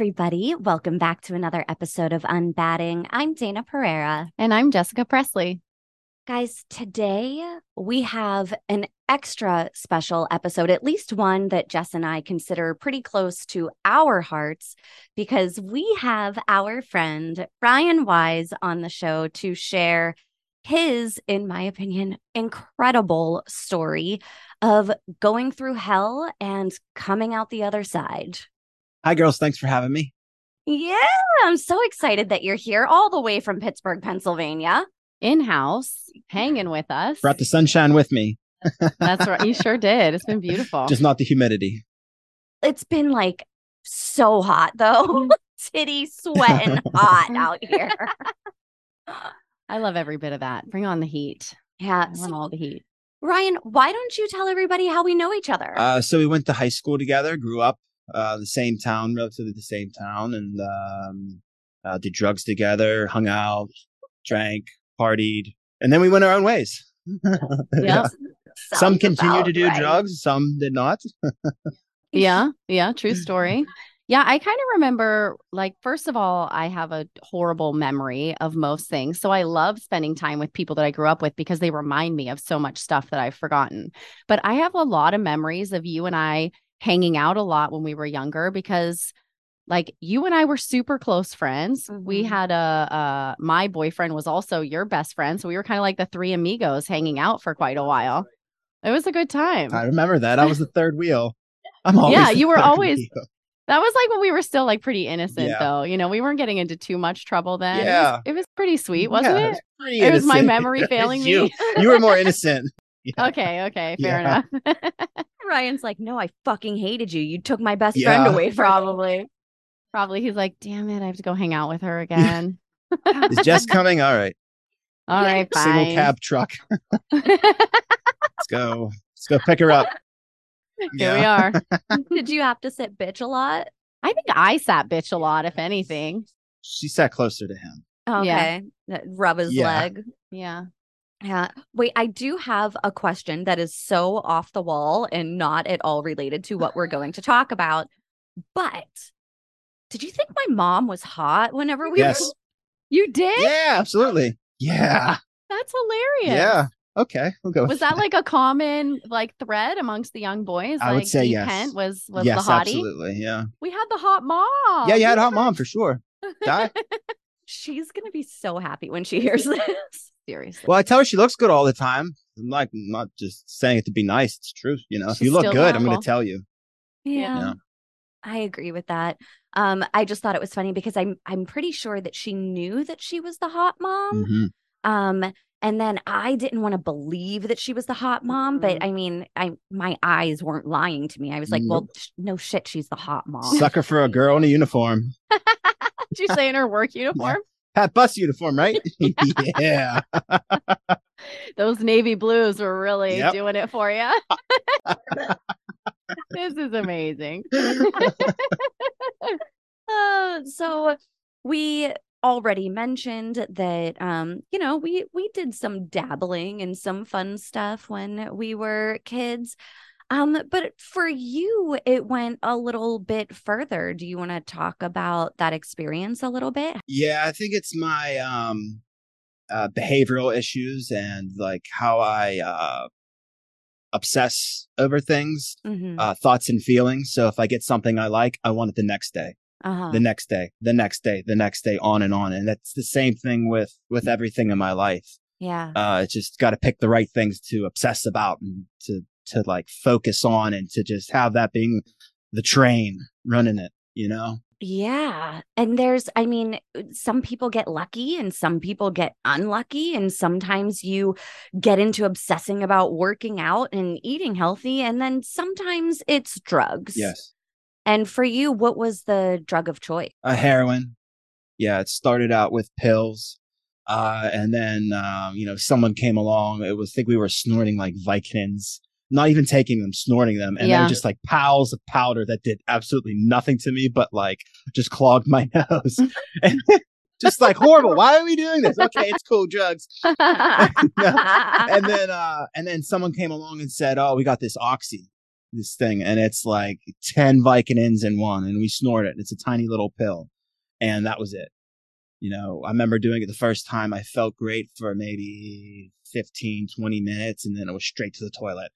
everybody. Welcome back to another episode of UnBadding. I'm Dana Pereira. And I'm Jessica Presley. Guys, today we have an extra special episode, at least one that Jess and I consider pretty close to our hearts, because we have our friend Ryan Wise on the show to share his, in my opinion, incredible story of going through hell and coming out the other side. Hi, girls. Thanks for having me. Yeah, I'm so excited that you're here all the way from Pittsburgh, Pennsylvania. In house, hanging with us. Brought the sunshine with me, That's right. You sure did. It's been beautiful. just not the humidity. It's been like so hot though. Titty sweating hot out here. I love every bit of that. Bring on the heat. Yeah. I So, all the heat. Ryan, why don't you tell everybody how we know each other? Uh, so we went to high school together, grew up uh, the same town, relatively the same town, and um, uh, did drugs together, hung out, drank, partied, and then we went our own ways. Yeah. Some continued to do right. drugs, some did not. Yeah. Yeah. True story. Yeah. I kind of remember, like, first of all, I have a horrible memory of most things. So I love spending time with people that I grew up with because they remind me of so much stuff that I've forgotten. But I have a lot of memories of you and I hanging out a lot when we were younger because like you and I were super close friends. We Mhm. had a uh my boyfriend was also your best friend. So we were kind of like the three amigos hanging out for quite a while. It was a good time. I remember that. I was the third wheel. I'm always Yeah, you were always- wheel. That was like when we were still like pretty innocent Yeah. though. You know, we weren't getting into too much trouble then. It was- Yeah. It was, pretty sweet, wasn't Yeah, it? was pretty It was my memory failing you. me. You were more innocent. Yeah. Okay, okay, fair Yeah. enough. Ryan's like, no, I fucking hated you. You took my best friend away from Probably. Probably he's like, damn it, I have to go hang out with her again. Is Jess coming? All right. All right, Single cab truck. Let's go. Let's go pick her up. Here we are. Did you have to sit bitch a lot? I think I sat bitch a lot, if anything. She sat closer to him. Oh, okay. That- Rub his Yeah. leg. Yeah. Yeah. Wait, I do have a question that is so off the wall and not at all related to what we're going to talk about. But did you think my mom was hot whenever we Yes. were You did? Yeah, absolutely. Yeah. That's hilarious. Yeah. Okay. We'll go. Was that like a common like thread amongst the young boys? I would like say Dee yes. Pent was was yes, the hottie. absolutely. Yeah. We had the hot mom. yeah, you had a hot mom for sure. Di- She's gonna be so happy when she hears this. Seriously. well, I tell her she looks good all the time. I'm like not just saying it to be nice. It's true. You know, if you look still good, I'm going to tell you. Yeah. Yeah. I agree with that. Um, I just thought it was funny because I'm I'm pretty sure that she knew that she was the hot mom. Mhm. Um, and then I didn't want to believe that she was the hot mom, but I mean, I my eyes weren't lying to me. I was like, well, sh- no shit, she's the hot mom. Sucker for a girl in a uniform. Did you say in her work uniform? Pat bus uniform, right? yeah. Those navy blues were really Yep. doing it for you. this is amazing. Uh, so we already mentioned that um you know we we did some dabbling and some fun stuff when we were kids um but for you it went a little bit further do you want to talk about that experience a little bit Yeah, I think it's my um uh behavioral issues and like how I uh obsess over things, mm-hmm. uh thoughts and feelings. So if I get something I like, I want it the next day, uh-huh. the next day, the next day, the next day, on and on. And that's the same thing with with everything in my life. yeah Uh it's just gotta pick the right things to obsess about and to to like focus on and to just have that being the train running it, you know? Yeah. And there's, I mean, uh, some people get lucky and some people get unlucky. And sometimes you get into obsessing about working out and eating healthy. And then sometimes it's drugs. Yes. And for you, what was the drug of choice? a heroin. Yeah, it started out with pills. Uh, and then, um, you know, someone came along. It was, I think we were snorting like Vicodins, not even taking them, snorting them. And they Yeah. were just like piles of powder that did absolutely nothing to me, but like just clogged my nose. and, just like horrible. Why are we doing this? Okay, it's cool drugs. and then uh and then someone came along and said, "Oh, we got this oxy, this thing, and it's like ten Vicodins in one, and we snort it. It's a tiny little pill, and that was it. You know, I remember doing it the first time. I felt great for maybe 15, 20 minutes, and then it was straight to the toilet.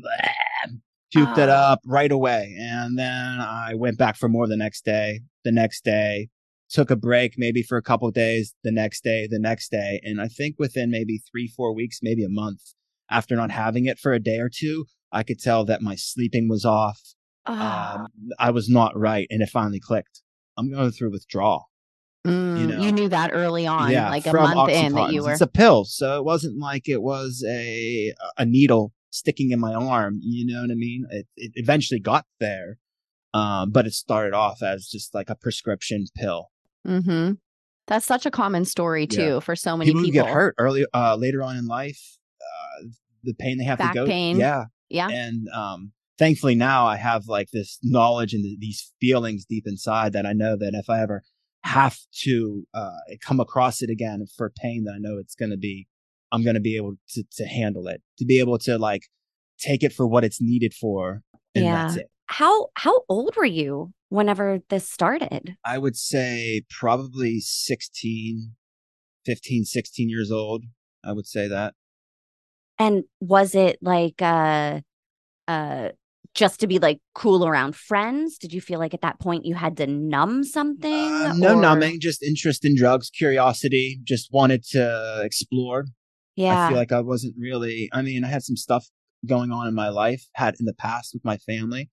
Blah, puked it Oh. up right away, and then I went back for more the next day. The next day, took a break maybe for a couple days. The next day, the next day, and I think within maybe three, four weeks, maybe a month after not having it for a day or two, I could tell that my sleeping was off. Ah. Um, I was not right, and it finally clicked. I'm going through withdrawal. Mm, you you, knew that early on, yeah, like a month in that you were. It's a pill, so it wasn't like it was a a needle sticking in my arm. You know what I mean? It, it eventually got there, um, but it started off as just like a prescription pill. hmm That's such a common story too Yeah. for so many people, people. get hurt early, uh, later on in life. Uh, the pain they have Back to go, pain. yeah, Yeah. and um, thankfully now I have like this knowledge and th- these feelings deep inside that I know that if I ever have to uh, come across it again for pain, that I know it's going to be, I'm going to be able to to handle it, to be able to like take it for what it's needed for, and that's Yeah. it. how how old were you whenever this started? I would say probably 16, 15, 16 years old. I would say that. And was it like uh uh just to be like cool around friends? Did you feel like at that point you had to numb something? Uh, no or- numbing, just interest in drugs, curiosity, just wanted to explore. Yeah. I feel like I wasn't really, I mean, I had some stuff going on in my life, had in the past with my family.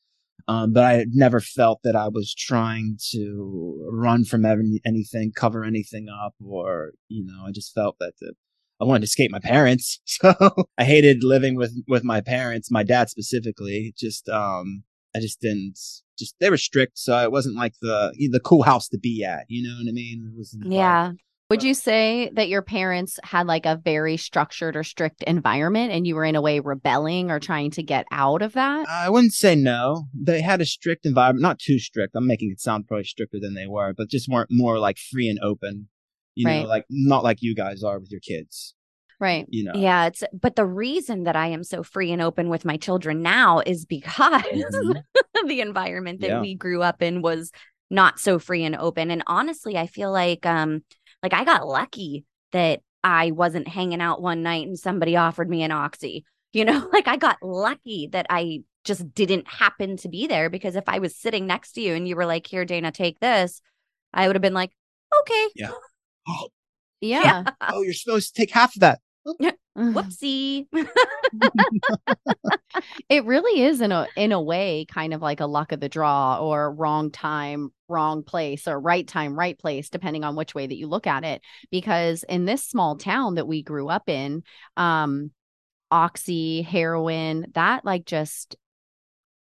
Um, but I never felt that I was trying to run from any, anything, cover anything up, or, you know, I just felt that the, I wanted to escape my parents. So I hated living with, with my parents, my dad specifically. Just, um, I just didn't, just, they were strict. So it wasn't like the, the cool house to be at, you know what I mean? It like- yeah. Would you say that your parents had like a very structured or strict environment and you were in a way rebelling or trying to get out of that? I wouldn't say no. They had a strict environment, not too strict. I'm making it sound probably stricter than they were, but just weren't more like free and open. You Right. know, like not like you guys are with your kids. Right. You know, Yeah, it's but the reason that I am so free and open with my children now is because Mhm. the environment that Yeah. we grew up in was not so free and open. And honestly, I feel like um like I got lucky that I wasn't hanging out one night and somebody offered me an oxy. You know, like I got lucky that I just didn't happen to be there because if I was sitting next to you and you were like, "Here, Dana, take this," I would have been like, "Okay, Yeah. Yeah. oh, you're supposed to take half of that. Whoopsie." it really is in a in a way kind of like a luck of the draw or wrong time wrong place or right time right place depending on which way that you look at it because in this small town that we grew up in um oxy heroin that like just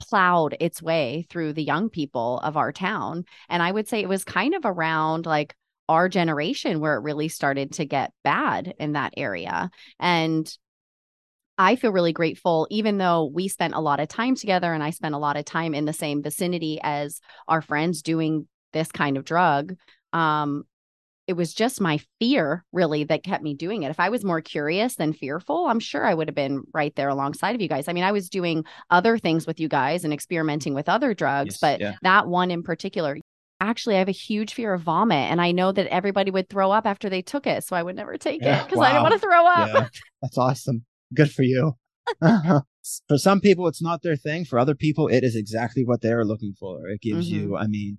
plowed its way through the young people of our town and i would say it was kind of around like our generation where it really started to get bad in that area and I feel really grateful, even though we spent a lot of time together and I spent a lot of time in the same vicinity as our friends doing this kind of drug. Um, it was just my fear really that kept me doing it. If I was more curious than fearful, I'm sure I would have been right there alongside of you guys. I mean, I was doing other things with you guys and experimenting with other drugs, Yes, but yeah. that one in particular, actually, I have a huge fear of vomit. And I know that everybody would throw up after they took it. So I would never take Yeah, it because I don't want to throw up. Yeah, that's awesome. Good for you. for some people, it's not their thing. For other people, it is exactly what they're looking for. It gives Mm-hmm. you, I mean,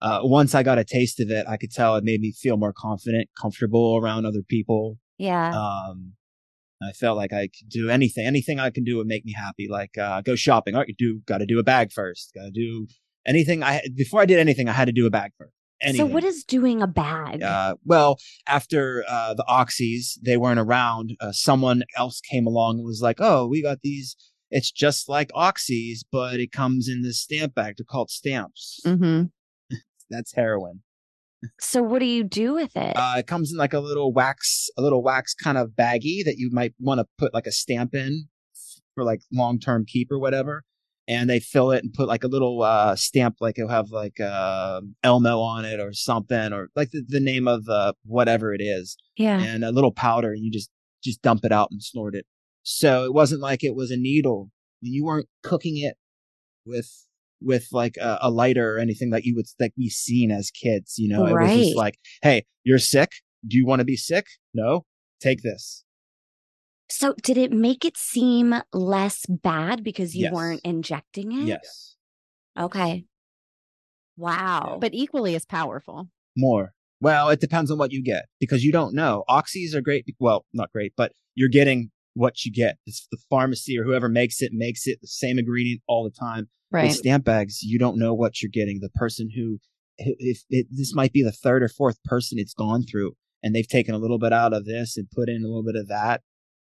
uh, once I got a taste of it, I could tell it made me feel more confident, comfortable around other people. Yeah. Um, I felt like I could do anything. Anything I can do would make me happy. Like uh, go shopping. All right, you do got to do a bag first. Got to do anything. I before I did anything, I had to do a bag first. So what is doing a bag? Uh, well, after uh, the Oxys, they weren't around. Uh, someone else came along and was like, "Oh, we got these. It's just like Oxys, but it comes in this stamp bag. They're called stamps. hmm That's heroin. So what do you do with it? Uh, it comes in like a little wax, a little wax kind of baggie that you might want to put like a stamp in for like long term keep or whatever. And they fill it and put like a little uh, stamp, like it'll have like uh, Elmo on it or something, or like the, the name of uh, whatever it is, Yeah. and a little powder, and you just just dump it out and snort it. So it wasn't like it was a needle. You weren't cooking it with with like a, a lighter or anything that you would like we seen as kids. You know, it was just like, hey, you're sick. Do you want to be sick? No, take this. So did it make it seem less bad because you Yes. weren't injecting it? Yes, Okay. Wow. but equally as powerful. more. Well, it depends on what you get because you don't know. Oxys are great. Well, not great, but you're getting what you get. It's the pharmacy or whoever makes it makes it the same ingredient all the time. Right. With stamp bags, you don't know what you're getting. The person who, if it, this might be the third or fourth person it's gone through, and they've taken a little bit out of this and put in a little bit of that,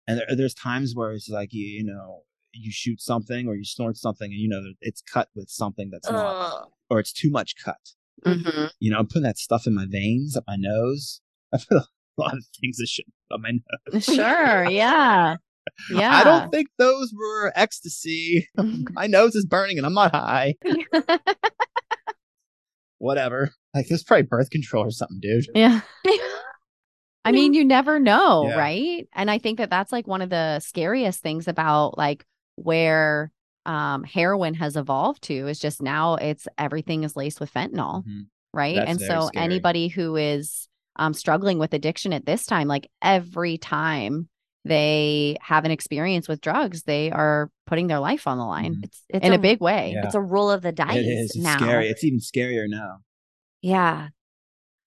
and there, there's times where it's like you, you know, you shoot something or you snort something, and you know it's cut with something that's not, Ugh. or it's too much cut. Mhm. You know, I'm putting that stuff in my veins, up my nose. I put a lot of things that shouldn't on my nose. Sure. Yeah. Yeah. I don't think those were ecstasy. my nose is burning and I'm not high. Whatever. Like this is probably birth control or something, dude. yeah. I mean, you never know, Yeah. right? And I think that that's like one of the scariest things about like where um, heroin has evolved to is just now it's everything is laced with fentanyl, Mhm. right? That's and so scary. anybody who is um, struggling with addiction at this time, like every time they have an experience with drugs, they are putting their life on the line Mhm. It's, it's in a, big way. Yeah. It's a roll of the dice It is. It's now. scary. It's even scarier now. Yeah.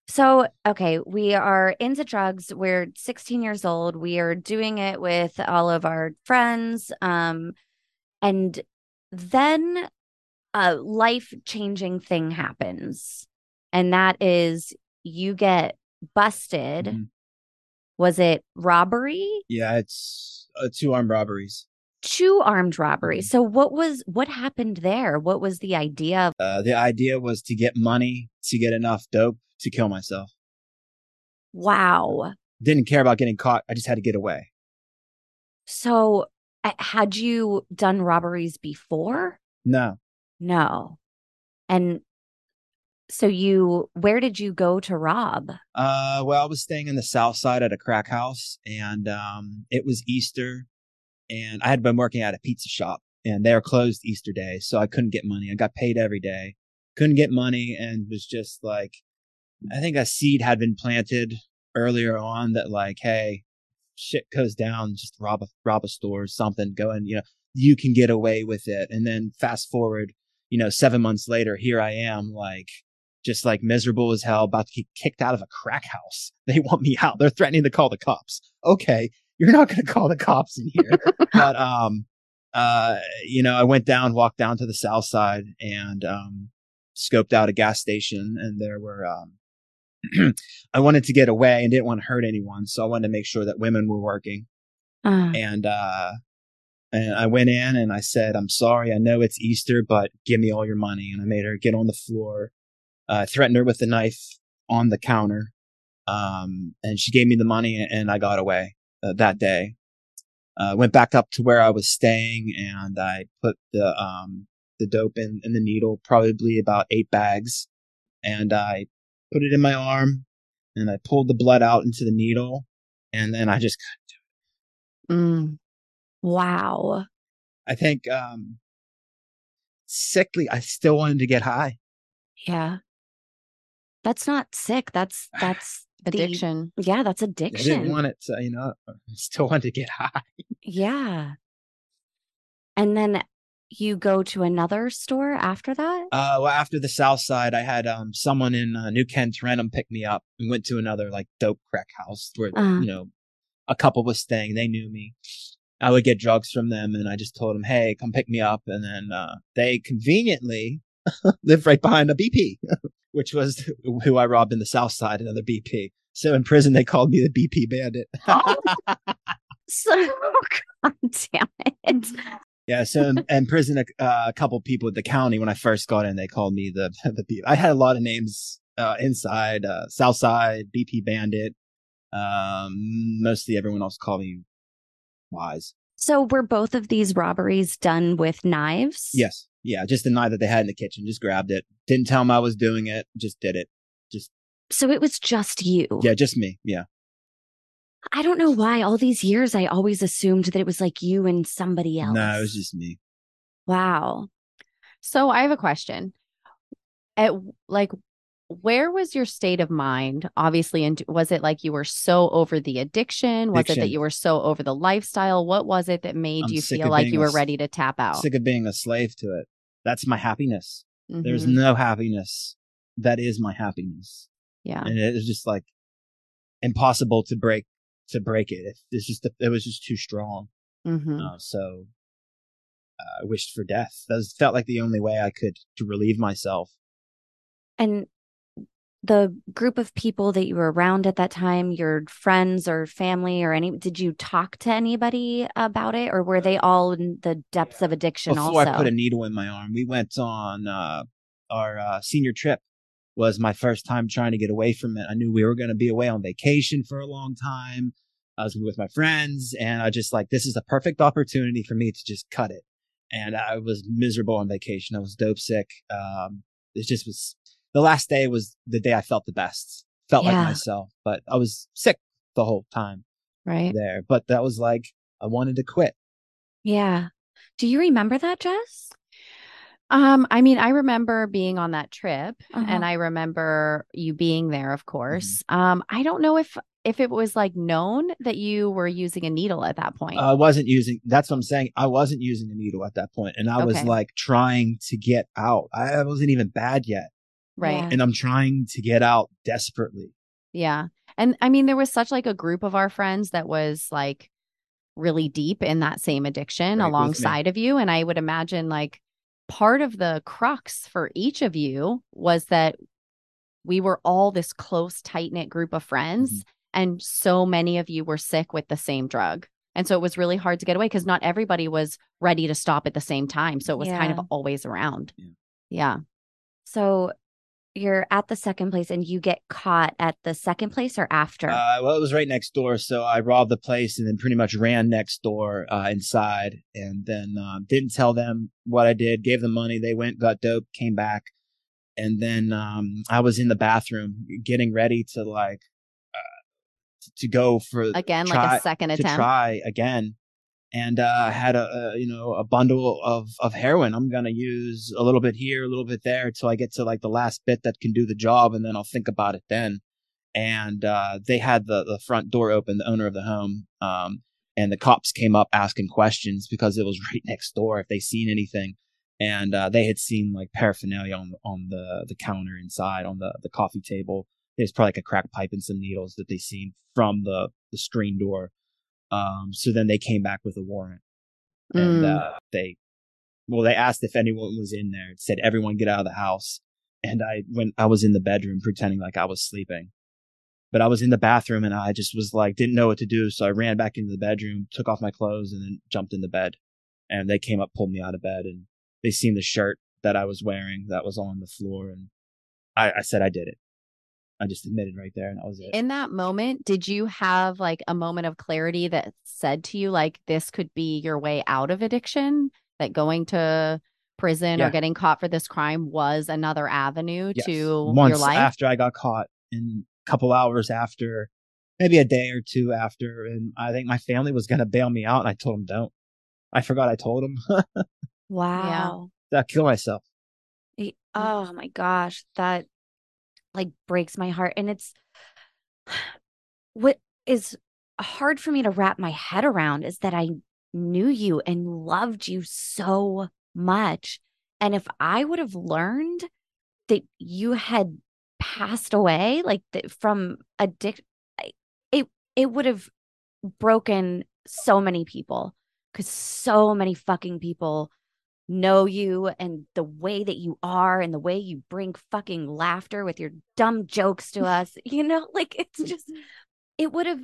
So, okay, we are into drugs. We're 16 years old. We are doing it with all of our friends. Um, and then a life changing thing happens. And that is you get busted. Mhm. Was it robbery? Yeah, it's uh, two armed robberies. Two armed robberies. Mm-hmm. So what was what happened there? What was the idea? Uh, the idea was to get money to get enough dope to kill myself. Wow. Didn't care about getting caught. I just had to get away. So uh, had you done robberies before? No. No. And so you, where did you go to rob? Uh, well, I was staying in the south side at a crack house and, um, it was Easter and I had been working at a pizza shop and they were closed Easter day. So I couldn't get money. I got paid every day, couldn't get money and was just like, I think a seed had been planted earlier on that like, Hey, shit goes down, just rob a, rob a store or something, go you know, you can get away with it. And then fast forward, you know, seven months later, here I am like, just like miserable as hell, about to get kicked out of a crack house. They want me out. They're threatening to call the cops. Okay, you're not going to call the cops in here. but um, uh, you know, I went down, walked down to the south side, and um, scoped out a gas station, and there were um, I wanted to get away and didn't want to hurt anyone, so I wanted to make sure that women were working. Uh, And uh, and I went in and I said, "I'm sorry. I know it's Easter, but give me all your money." And I made her get on the floor. Uh, threatened her with a knife on the counter. Um, and she gave me the money and I got away uh, that day. Uh, went back up to where I was staying and I put the, um, the dope in, in the needle, probably about eight bags. And I put it in my arm and I pulled the blood out into the needle. And then I just, Mm. wow. I think, um, sickly, I still wanted to get high. Yeah. That's not sick. That's, that's the- Addiction. yeah, that's addiction. I didn't want it to, you know, I still wanted to get high. yeah. And then you go to another store after that? Uh, well, after the South Side, I had um someone in uh, New Kent, Renham, pick me up and went to another like dope crack house where Uh-huh. you know a couple was staying. They knew me. I would get drugs from them, and I just told them, "Hey, come pick me up." And then uh, they conveniently lived right behind a BP, which was who I robbed in the South Side, another BP. So in prison, they called me the BP Bandit. So, God damn it. Yeah, so in, in prison, a, uh, a couple people at the county when I first got in, they called me the the I had a lot of names uh, inside, uh, Southside, BP Bandit. Um, mostly everyone else called me Wise. So were both of these robberies done with knives? Yes. Yeah. Just the knife that they had in the kitchen. Just grabbed it. Didn't tell them I was doing it. Just did it. Just. So it was just you. Yeah. Just me. Yeah. I don't know why all these years I always assumed that it was like you and somebody else. No, it was just me. Wow. So I have a question. At like where was your state of mind? Obviously, and was it like you were so over the addiction? Was it that you were so over the lifestyle? What was it that made I'm you feel like you were s- ready to tap out? Sick of being a slave to it. That's my happiness. There's Mhm. no happiness. That is my happiness. yeah. and it was just like impossible to break to break it. It's just it was just too strong. Mhm. Uh, so uh, I wished for death. That was, felt like the only way I could to relieve myself. And the group of people that you were around at that time, your friends or family or any, did you talk to anybody about it or were they all in the depths of addiction Before also? I put a needle in my arm, we went on uh, our uh, senior trip. Was my first time trying to get away from it. I knew we were going to be away on vacation for a long time. I was with my friends, and I just like this is the perfect opportunity for me to just cut it. And I was miserable on vacation. I was dope sick. Um, it just was the last day was the day I felt the best. Felt Yeah. like myself, but I was sick the whole time right. there. But that was like I wanted to quit. yeah. Do you remember that, Jess? Um, I mean, I remember being on that trip Uh-huh. and I remember you being there, of course. Um, I don't know if if it was like known that you were using a needle at that point. I wasn't using. That's what I'm saying. I wasn't using a needle at that point, and I was like trying to get out. I I wasn't even bad yet, right. And I'm trying to get out desperately. Yeah. And I mean, there was such like a group of our friends that was like really deep in that same addiction Right alongside of you. And I would imagine like part of the crux for each of you was that we were all this close, tight knit group of friends. Mm-hmm. And so many of you were sick with the same drug. And so it was really hard to get away because not everybody was ready to stop at the same time. So it was kind of always around. Yeah. Yeah. So you're at the second place and you get caught at the second place or after? Uh, well, it was right next door, so I robbed the place and then pretty much ran next door uh, inside, and then um, didn't tell them what I did. Gave them money. They went, got dope, came back, and then um, I was in the bathroom getting ready to like uh, to go for Again, try- like a second to attempt. try again and uh had a, a you know a bundle of of heroin. I'm gonna use a little bit here a little bit there until i get to like the last bit that can do the job and then i'll think about it then. And uh they had the the front door open the owner of the home um and the cops came up asking questions because it was right next door if they seen anything. And uh, they had seen like paraphernalia on on the the counter inside on the the coffee table. There's probably like a crack pipe and some needles that they seen from the the screen door um, so then they came back with a warrant, and Mm. uh, they, well, they asked if anyone was in there. It said everyone get out of the house, and I when I was in the bedroom pretending like I was sleeping, but I was in the bathroom and I just was like didn't know what to do, so I ran back into the bedroom, took off my clothes, and then jumped in the bed, and they came up, pulled me out of bed, and they seen the shirt that I was wearing that was on the floor, and I, I said I did it. I just admitted right there, and that was it. in that moment, did you have like a moment of clarity that said to you, like, this could be your way out of addiction? That going to prison or getting caught for this crime was another avenue Yes. to Months your life? after I got caught, and a couple hours after, maybe a day or two after, and I think my family was gonna bail me out, and I told them don't. I forgot I told them wow. that kill myself. Oh my gosh, that like breaks my heart. And it's what is hard for me to wrap my head around is that I knew you and loved you so much. And if I would have learned that you had passed away, like that from addiction, it it would have broken so many people because so many fucking people know you and the way that you are and the way you bring fucking laughter with your dumb jokes to us. You know, like it's just, it would have.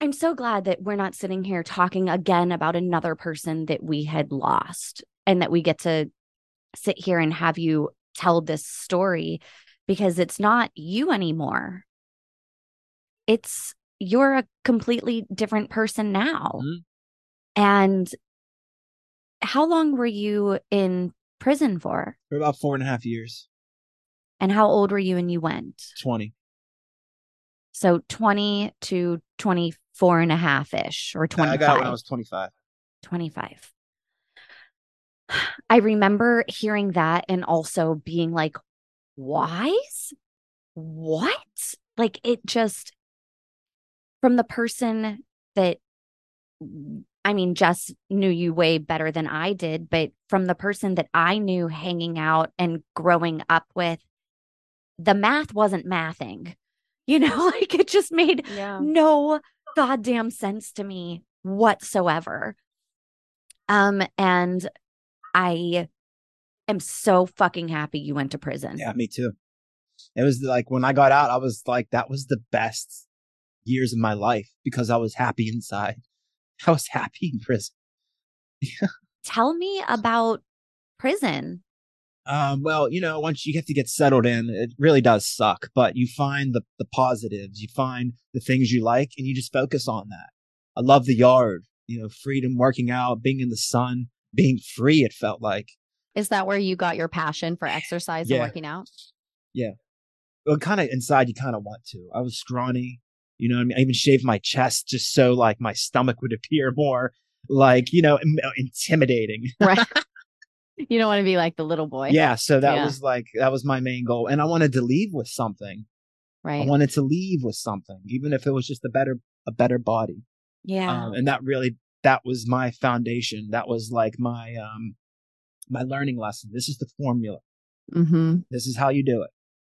I'm so glad that we're not sitting here talking again about another person that we had lost and that we get to sit here and have you tell this story because it's not you anymore. It's you're a completely different person now. Mhm. And how long were you in prison for? For about four and a half years. And how old were you when you went? 20. So 20 to 24 and a half ish or 25. I got it when I was 25. 25. I remember hearing that and also being like, wise? What? Like it just, from the person that, I mean, Jess knew you way better than I did, but from the person that I knew hanging out and growing up with, the math wasn't mathing. You know, like it just made Yeah. no goddamn sense to me whatsoever. Um, and I am so fucking happy you went to prison. Yeah, me too. It was like when I got out, I was like, that was the best years of my life because I was happy inside. I was happy in prison. Tell me about prison. Um, well, you know, once you get to get settled in, it really does suck, but you find the, the positives, you find the things you like, and you just focus on that. I love the yard, you know, freedom, working out, being in the sun, being free, it felt like. Is that where you got your passion for exercise Yeah. and working out? Yeah. Well, kind of inside, you kind of want to. I was scrawny, you know what I mean? I even shaved my chest just so like my stomach would appear more like, you know, im- intimidating. Right. you don't want to be like the little boy. yeah. So that Yeah. was like, that was my main goal. And I wanted to leave with something. Right. I wanted to leave with something, even if it was just a better, a better body. Yeah. Um, and that really, that was my foundation. That was like my, um, my learning lesson. This is the formula. mm-hmm. This is how you do it.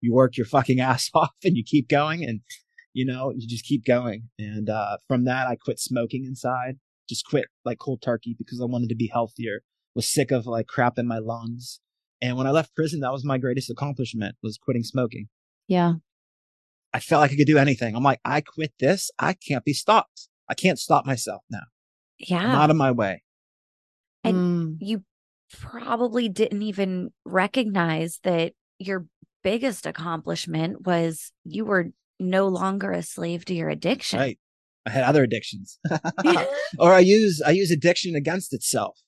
You work your fucking ass off and you keep going and, you know, you just keep going. And, uh, from that, I quit smoking inside, just quit like cold turkey because I wanted to be healthier, was sick of like crap in my lungs. And when I left prison, that was my greatest accomplishment was quitting smoking. Yeah. I felt like I could do anything. I'm like, I quit this. I can't be stopped. I can't stop myself now. yeah. I'm out of my way. And Mm. you probably didn't even recognize that your biggest accomplishment was you were no longer a slave to your addiction. Right. I had other addictions. or I use I use addiction against itself.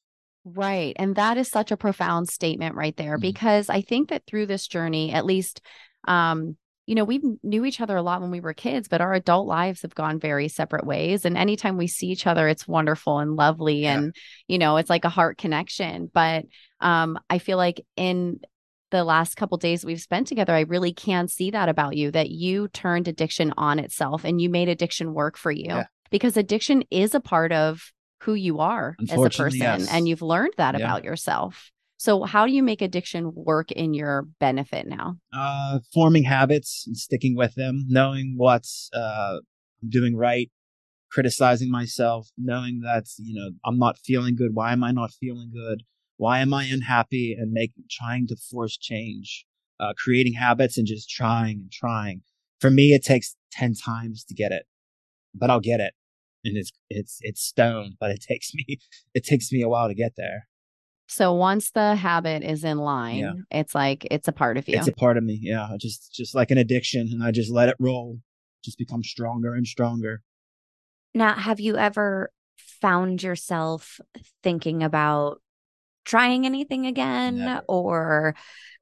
Right. And that is such a profound statement right there Mhm. because I think that through this journey, at least, um, you know, we knew each other a lot when we were kids, but our adult lives have gone very separate ways. And anytime we see each other, it's wonderful and lovely. Yeah. And, you know, it's like a heart connection. But um, I feel like in the last couple days we've spent together, I really can see that about you that you turned addiction on itself and you made addiction work for you Yeah. because addiction is a part of who you are as a person. yes. And you've learned that Yeah. about yourself. So, how do you make addiction work in your benefit now? Uh forming habits and sticking with them, knowing what's uh doing right, criticizing myself, knowing that, you know, I'm not feeling good. Why am I not feeling good? Why am I unhappy? And make trying to force change. Uh creating habits and just trying and trying. For me it takes ten times to get it. But I'll get it. And it's it's it's stone, but it takes me it takes me a while to get there. So, once the habit is in line, Yeah. it's like it's a part of you. It's a part of me. Yeah. Just, just like an addiction. And I just let it roll, just become stronger and stronger. Now, have you ever found yourself thinking about trying anything again Never. or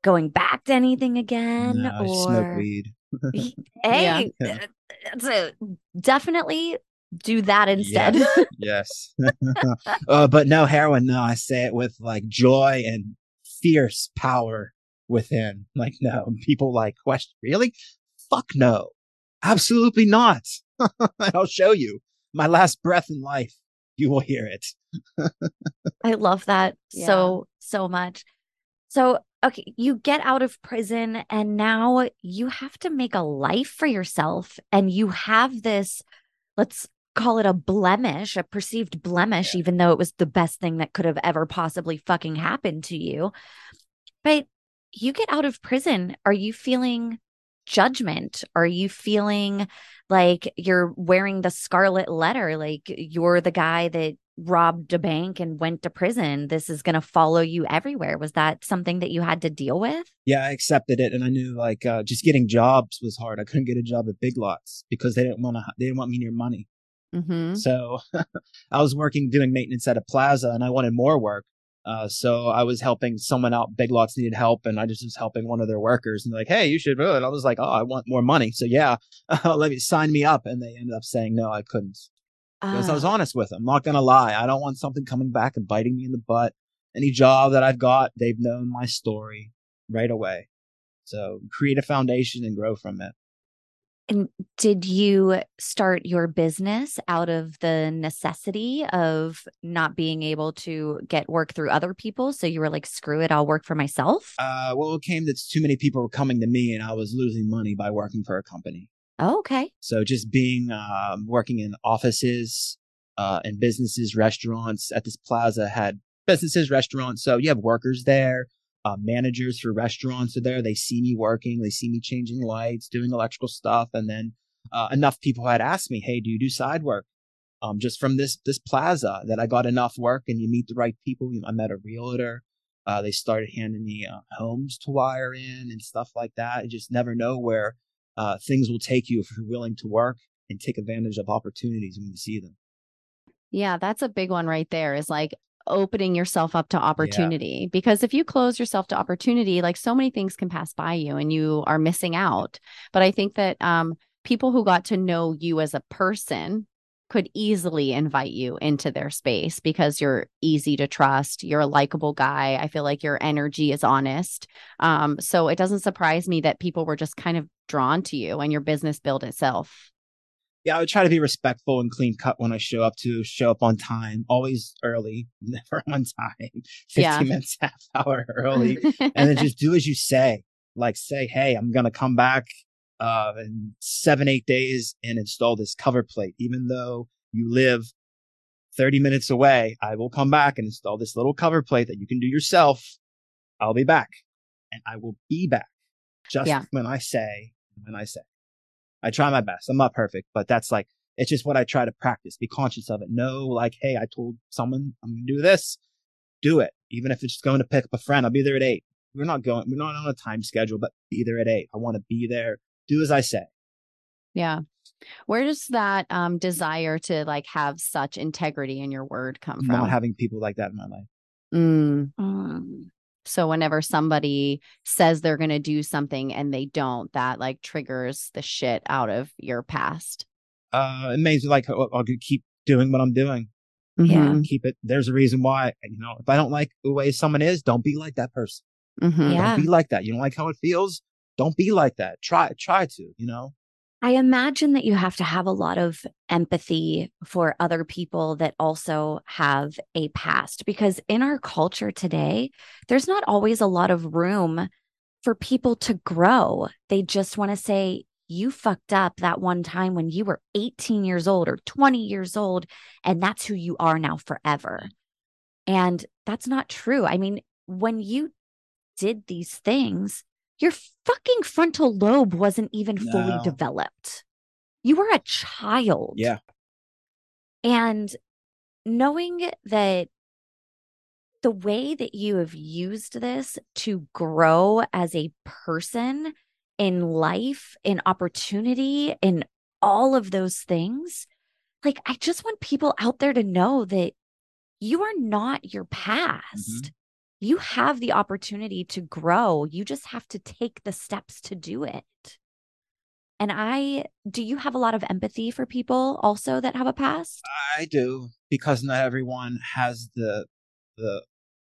going back to anything again? No, I or smoke weed. hey, Yeah. it's a- definitely do that instead. Yes. uh, but no heroin. No, I say it with like joy and fierce power within. Like, no, people like question, really? Fuck no. Absolutely not. I'll show you my last breath in life. You will hear it. I love that Yeah. so, so much. So, okay, you get out of prison and now you have to make a life for yourself. And you have this, let's call it a blemish, a perceived blemish, even though it was the best thing that could have ever possibly fucking happened to you. But you get out of prison. Are you feeling judgment? Are you feeling like you're wearing the scarlet letter? Like you're the guy that robbed a bank and went to prison. This is going to follow you everywhere. Was that something that you had to deal with? Yeah, I accepted it, and I knew like uh, just getting jobs was hard. I couldn't get a job at Big Lots because they didn't want to. They didn't want me near money. Mm-hmm. So I was working doing maintenance at a plaza and I wanted more work. Uh, so I was helping someone out. Big Lots needed help, and I just was helping one of their workers. And they're like, "Hey, you should." And I was like, "Oh, I want more money." So yeah, let me sign me up. And they ended up saying no, I couldn't because I was Ah. honest with them. I'm not gonna lie. I don't want something coming back and biting me in the butt. Any job that I've got, they've known my story right away. So create a foundation and grow from it. And did you start your business out of the necessity of not being able to get work through other people? So you were like, screw it, I'll work for myself? Uh, well, it came that too many people were coming to me, and I was losing money by working for a company. Oh, okay. So just being um, working in offices uh, and businesses, restaurants at this plaza had businesses, restaurants. So you have workers there, uh, managers for restaurants are there. They see me working, they see me changing lights, doing electrical stuff, and then uh, enough people had asked me, "Hey, do you do side work?" Um, just from this this plaza that I got enough work, and you meet the right people. I met a realtor. Uh, they started handing me uh, homes to wire in and stuff like that. You just never know where uh, things will take you if you're willing to work and take advantage of opportunities when you see them. Yeah, that's a big one right there is like opening yourself up to opportunity. Because if you close yourself to opportunity, like so many things can pass by you and you are missing out. But I think that um, people who got to know you as a person could easily invite you into their space because you're easy to trust. You're a likable guy. I feel like your energy is honest. Um, so it doesn't surprise me that people were just kind of drawn to you and your business built itself. Yeah, I would try to be respectful and clean cut when I show up to show up on time, always early, never on time, 15 Yeah. minutes, half hour early. and then just do as you say. Like say, hey, I'm gonna come back uh in seven, eight days and install this cover plate. Even though you live 30 minutes away, I will come back and install this little cover plate that you can do yourself. I'll be back. And I will be back just Yeah. when I say, when I say. I try my best. I'm not perfect, but that's like it's just what I try to practice. Be conscious of it. Know like, hey, I told someone I'm gonna do this. Do it. Even if it's just going to pick up a friend, I'll be there at eight. We're not going. We're not on a time schedule, but be there at eight. I want to be there. Do as I say. Yeah. Where does that um desire to like have such integrity in your word come from? Not having people like that in my life. Mm. Mm. So whenever somebody says they're going to do something and they don't, that like triggers the shit out of your past. Uh, it means like I'll, I'll keep doing what I'm doing. Yeah. Mhm. Keep it. There's a reason why. You know, if I don't like the way someone is, don't be like that person. Mm-hmm. Yeah. Don't be like that. You don't like how it feels. Don't be like that. Try. Try to. You know. I imagine that you have to have a lot of empathy for other people that also have a past because in our culture today, there's not always a lot of room for people to grow. They just want to say, you fucked up that one time when you were 18 years old or 20 years old, and that's who you are now forever. And that's not true. I mean, when you did these things, your fucking frontal lobe wasn't even fully developed. You were a child. Yeah. And knowing that the way that you have used this to grow as a person in life, in opportunity, in all of those things, like I just want people out there to know that you are not your mm-hmm. past. You have the opportunity to grow. You just have to take the steps to do it. And I, do you have a lot of empathy for people also that have a past? I do because not everyone has the the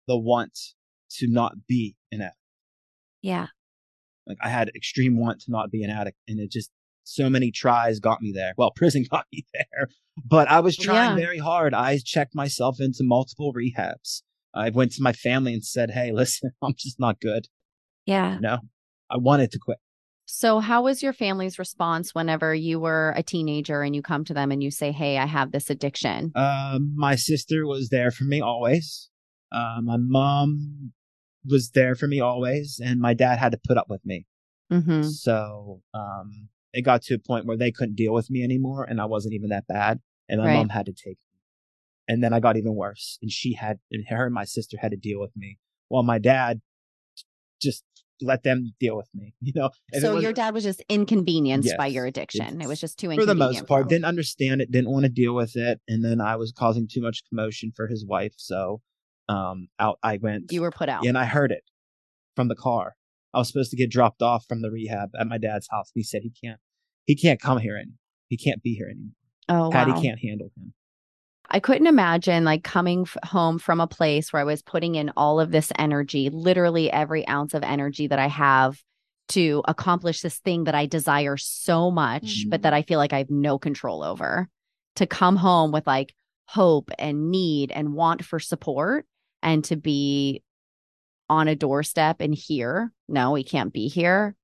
the want to not be an addict. Yeah. Like I had extreme want to not be an addict, and it just so many tries got me there. Well, prison got me there, but I was trying Yeah. very hard. I checked myself into multiple rehabs. I went to my family and said, "Hey, listen, I'm just not good. Yeah. You know, I wanted to quit." So, how was your family's response whenever you were a teenager and you come to them and you say, Hey, I have this addiction? Um, my sister was there for me always. Uh, my mom was there for me always, and my dad had to put up with me. Mm-hmm. So um, it got to a point where they couldn't deal with me anymore, and I wasn't even that bad, and my Right. mom had to take me. And then I got even worse, and she had, and her and my sister had to deal with me, while my dad just let them deal with me. You know, it so was- your dad was just inconvenienced by your addiction. It was just too for the most part, didn't understand it, didn't want to deal with it, and then I was causing too much commotion for his wife. So, um, out I went. You were put out. and I heard it from the car. I was supposed to get dropped off from the rehab at my dad's house. He said he can't, he can't come here and he can't be here anymore. oh, Patty wow. can't handle him. I couldn't imagine like coming f- home from a place where I was putting in all of this energy, literally every ounce of energy that I have to accomplish this thing that I desire so much, but mm-hmm. that I feel like I have no control over. To come home with like hope and need and want for support and to be on a doorstep and here, no, we can't be here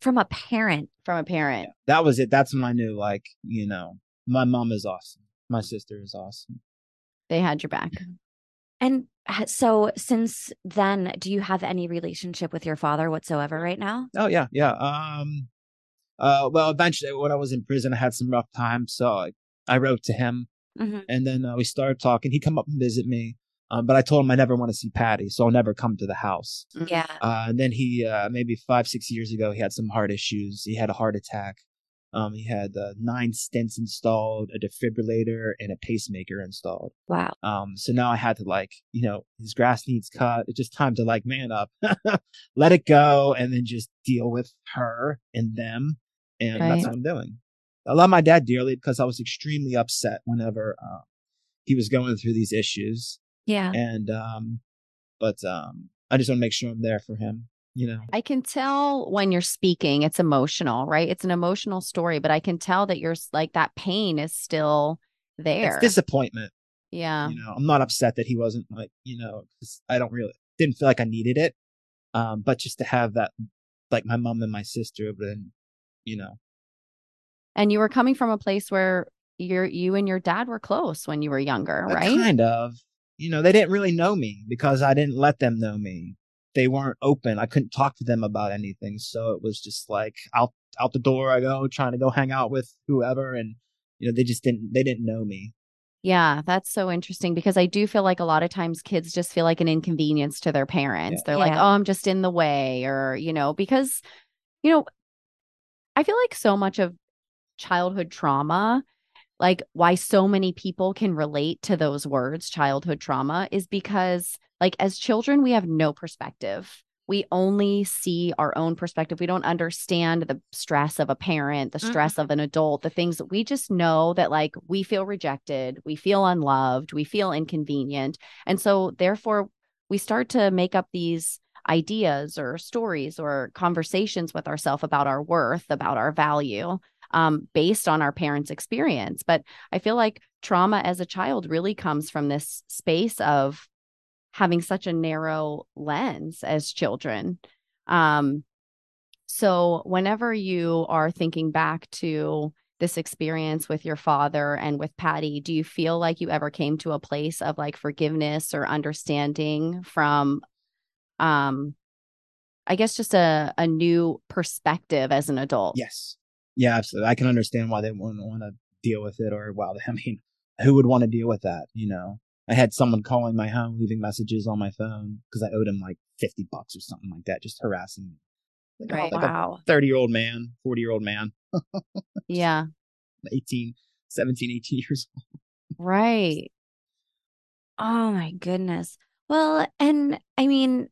From a parent. from a parent. That was it. That's when I knew, like, you know, my mom is awesome. My sister is awesome. They had your back. And so since then, do you have any relationship with your father whatsoever right now? Oh yeah, yeah. Um, uh, well, eventually, when I was in prison, I had some rough times, so I, I wrote to him, Mm-hmm. and then uh, we started talking. He'd come up and visit me, um, but I told him I never want to see Patty, so I'll never come to the house. Yeah. Uh, and then he, uh, maybe five, six years ago, he had some heart issues. He had a heart attack. Um, he had uh, nine stents installed, a defibrillator, and a pacemaker installed. Wow. Um, so now I had to like, you know, his grass needs cut. It's just time to like man up, let it go, and then just deal with her and them. And that's what I'm doing. I love my dad dearly because I was extremely upset whenever uh, he was going through these issues. Yeah. And um, but um, I just want to make sure I'm there for him. You know, I can tell when you're speaking, it's emotional, right? It's an emotional story, but I can tell that you're like that pain is still there. it's disappointment. yeah. You know, I'm not upset that he wasn't like, you know I don't really didn't feel like I needed it. Um, but just to have that, like my mom and my sister, but then, you know, And you were coming from a place where you're you and your dad were close when you were younger, uh, right? kind of, you know, they didn't really know me because I didn't let them know me. They weren't open. I couldn't talk to them about anything. So it was just like out, out the door I go, trying to go hang out with whoever. And, you know, they just didn't, they didn't know me. Yeah, that's so interesting because I do feel like a lot of times kids just feel like an inconvenience to their parents. They're like, "Oh, I'm just in the way," or, you know, because you know, I feel like so much of childhood trauma, like why so many people can relate to those words, childhood trauma, is because like as children we have no perspective. We only see our own perspective. We don't understand the stress of a parent, the stress mm-hmm. of an adult, the things that we just know that like we feel rejected, we feel unloved, we feel inconvenient. And so therefore we start to make up these ideas or stories or conversations with ourselves about our worth, about our value, um, based on our parents' experience. But I feel like trauma as a child really comes from this space of having such a narrow lens as children. Um, so whenever you are thinking back to this experience with your father and with Patty, do you feel like you ever came to a place of like forgiveness or understanding from um I guess just a a new perspective as an adult? Yes. Yeah, absolutely. I can understand why they wouldn't want to deal with it or wow, I mean, who would want to deal with that? You know, I had someone calling my home, leaving messages on my phone because I owed him like 50 bucks or something like that, just harassing me. Like, oh, Right. like wow. 30 year old man, 40 year old man, Yeah. 18, 17, 18 years old. Right. Oh my goodness. Well, and I mean,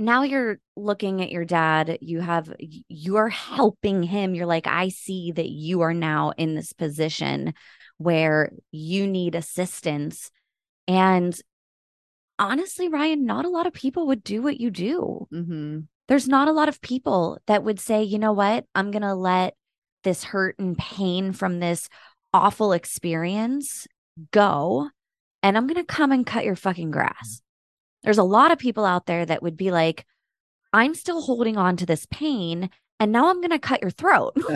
now you're looking at your dad, you have, you're helping him. You're like, I see that you are now in this position where you need assistance. And honestly, Ryan, not a lot of people would do what you do. Mm-hmm. There's not a lot of people that would say, you know what, I'm going to let this hurt and pain from this awful experience go and I'm going to come and cut your fucking grass. There's a lot of people out there that would be like, I'm still holding on to this pain and now I'm going to cut your throat.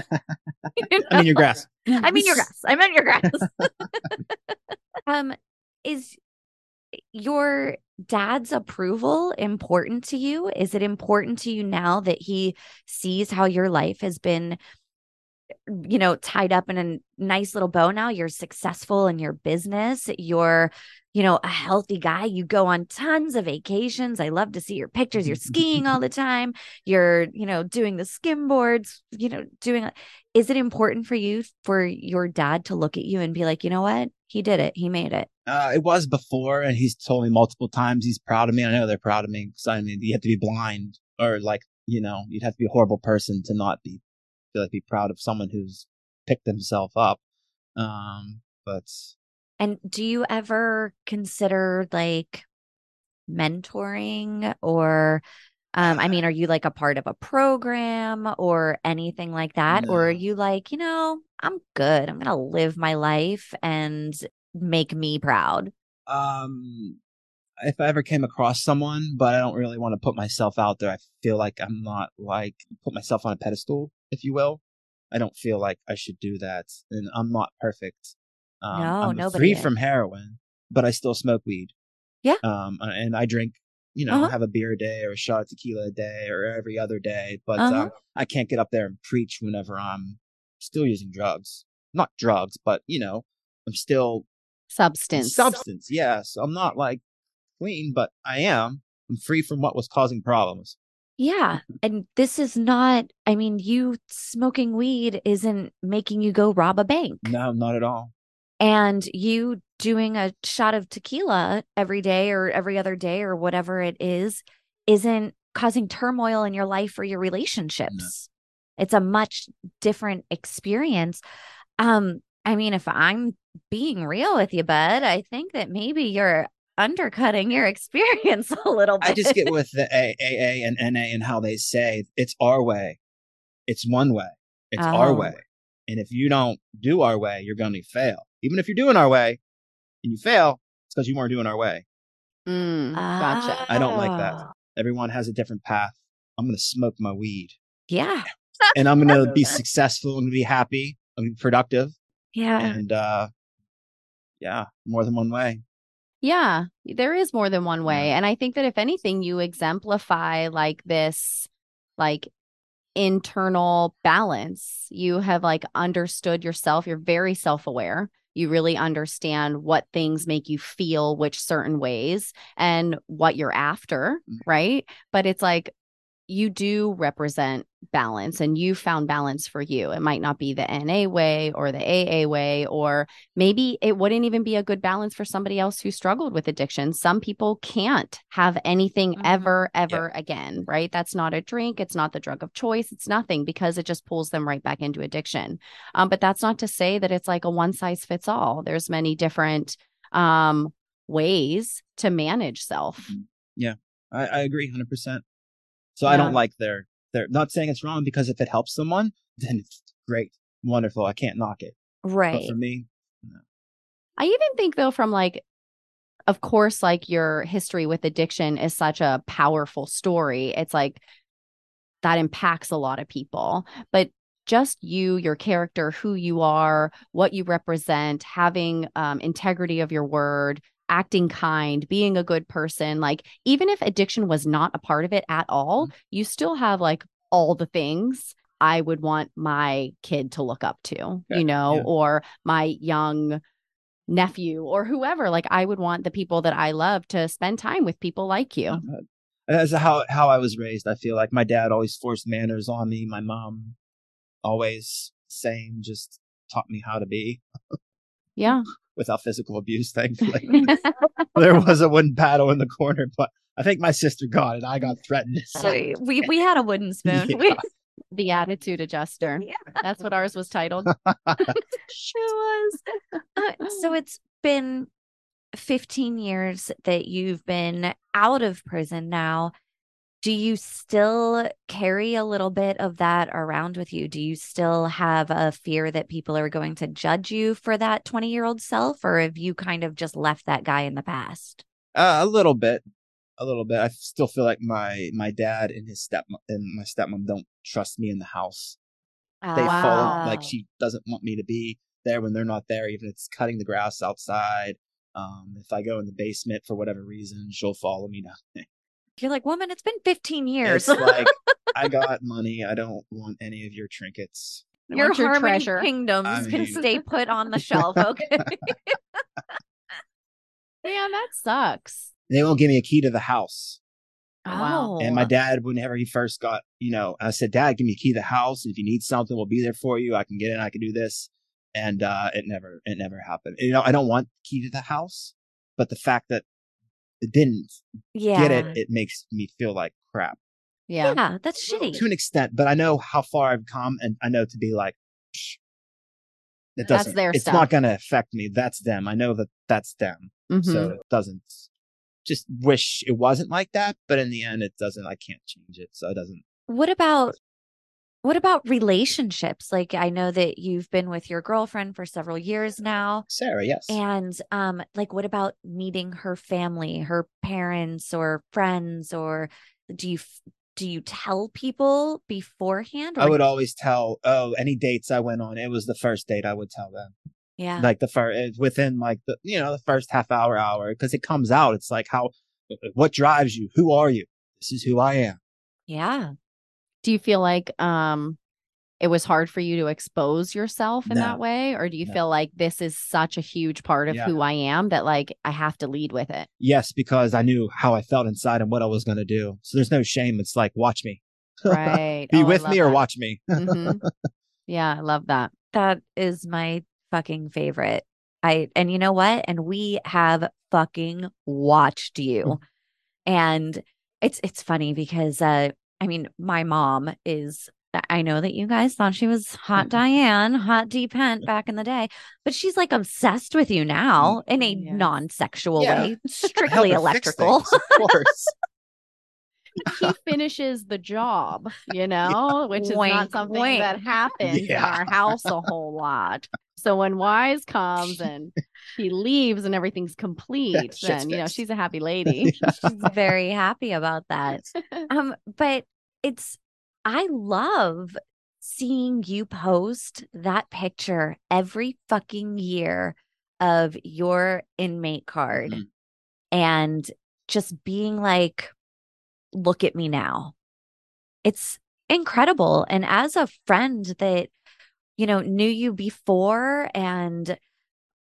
You I mean, your grass. I mean your grass. I meant your grass. um, is your dad's approval important to you? Is it important to you now that he sees how your life has been you know, tied up in a nice little bow now. You're successful in your business. You're, you know, a healthy guy. You go on tons of vacations. I love to see your pictures. You're skiing all the time. You're, you know, doing the skimboards, you know, doing is it important for you for your dad to look at you and be like, you know what? He did it. He made it. Uh, it was before, and he's told me multiple times he's proud of me. I know they're proud of me because I mean, you have to be blind or like, you know, you'd have to be a horrible person to not be feel like be proud of someone who's picked himself up. Um, but and do you ever consider like mentoring or um, I mean, are you like a part of a program or anything like that? No. Or are you like, you know, I'm good. I'm going to live my life and make me proud? Um, if I ever came across someone, but I don't really want to put myself out there. I feel like I'm not like put myself on a pedestal, if you will. I don't feel like I should do that, and I'm not perfect. Um, No, I'm nobody free is. from heroin, but I still smoke weed. Yeah. Um, and I drink, you know, Uh-huh. have a beer a day or a shot of tequila a day or every other day. But Uh-huh. um, I can't get up there and preach whenever I'm still using drugs. Not drugs, but you know, I'm still Substance. substance. Yes, I'm not like clean, but I am. I'm free from what was causing problems. Yeah. And this is not, I mean, you smoking weed isn't making you go rob a bank. No, not at all. And you doing a shot of tequila every day or every other day or whatever it is, isn't causing turmoil in your life or your relationships. It's a much different experience. Um, I mean, if I'm being real with you, bud, I think that maybe you're undercutting your experience a little bit. I just get with the A- AA and NA and how they say it's our way. It's one way. It's our Oh. way. And if you don't do our way, you're going to fail. Even if you're doing our way and you fail, it's because you weren't doing our way. Mm, gotcha. I don't like that. Oh. Everyone has a different path. I'm going to smoke my weed Yeah. and I'm going to be successful and be happy. I'm gonna be productive. Yeah. And, uh, yeah, more than one way. Yeah, there is more than one way. And I think that if anything, you exemplify like this, like internal balance. You have like understood yourself. You're very self aware. You really understand what things make you feel which certain ways and what you're after. Mhm. Right. But it's like, you do represent balance and you found balance for you. It might not be the NA way or the AA way, or maybe it wouldn't even be a good balance for somebody else who struggled with addiction. Some people can't have anything Mhm. ever, ever again, right? That's not a drink. It's not the drug of choice. It's nothing because it just pulls them right back into addiction. Um, but that's not to say that it's like a one size fits all. There's many different um, ways to manage self. I, I agree 100%. So I don't like their, they're not saying it's wrong because if it helps someone, then it's great, wonderful. I can't knock it. right. But for me, I even think though, from like, of course, like your history with addiction is such a powerful story. It's like that impacts a lot of people, but just you, your character, who you are, what you represent, having um, integrity of your word, acting kind, being a good person. Like, even if addiction was not a part of it at all, mm-hmm. you still have like all the things I would want my kid to look up to, Yeah, you know, yeah. or my young nephew or whoever. Like, I would want the people that I love to spend time with people like you. That's how how I was raised. I feel like my dad always forced manners on me. My mom always same, just taught me how to be Yeah. Without physical abuse. Thankfully, there was a wooden paddle in the corner, but I think my sister got it. I got threatened. So we we had a wooden spoon. Yeah. We- the attitude adjuster. Yeah. That's what ours was titled. it was. Uh, so it's been 15 years that you've been out of prison now. Do you still carry a little bit of that around with you? Do you still have a fear that people are going to judge you for that 20 year old self, or have you kind of just left that guy in the past? Uh, a little bit, a little bit. I still feel like my my dad and his step and my stepmom don't trust me in the house. They follow like Ah. she doesn't want me to be there when they're not there, even if it's cutting the grass outside. Um, if I go in the basement for whatever reason, she'll follow me down. There. You're like, woman, it's been 15 years. It's like I got money. I don't want any of your trinkets. I Your your Harmony treasure. Kingdoms I can mean- stay put on the shelf. Okay. Yeah, that sucks. They won't give me a key to the house. Wow. And my dad, whenever he first got, you know, I said, Dad, give me a key to the house. If you need something, we'll be there for you. I can get in. I can do this. And uh, it never, it never happened. You know, I don't want key to the house, but the fact that it didn't yeah. get it, it makes me feel like crap Yeah. Yeah, that's shitty. to an extent. But I know how far I've come, and I know to be like, "Psh, it That's doesn't. their it's stuff. not going to affect me. That's them. I know that that's them. Mhm. So it doesn't. Just wish it wasn't like that, but in the end, it doesn't. I can't change it, so it doesn't. What about what about relationships? Like I know that you've been with your girlfriend for several years now. Sarah, yes. And um like what about meeting her family, her parents or friends or do you f- do you tell people beforehand? I would always tell. Oh, any dates I went on, it was the first date. I would tell them, Yeah. like the first within like the you know the first half hour hour because it comes out. It's like how, what drives you? Who are you? This is who I am. yeah. Do you feel like um it was hard for you to expose yourself in No. that way? Or do you No. feel like this is such a huge part of Yeah. who I am that like I have to lead with it? Yes, because I knew how I felt inside and what I was going to do. So there's no shame. It's like watch me, Right. be Oh, with love me or watch me. Mhm. Yeah, I love that. That is my fucking favorite. I and you know what? And we have fucking watched you. and it's it's funny because uh I mean, my mom is I know that you guys thought she was hot Diane, hot D Pent back in the day, but she's like obsessed with you now in a Yes. non-sexual Yeah. way, strictly electrical. things, of course. he finishes the job, you know, which is not something wink. that happens in our house a whole lot. So when Wise comes and he leaves and everything's complete, then you know she's a happy lady. she's very happy about that. Um, but it's I love seeing you post that picture every fucking year of your inmate card Mhm. and just being like, look at me now. It's incredible. And as a friend that, you know, knew you before and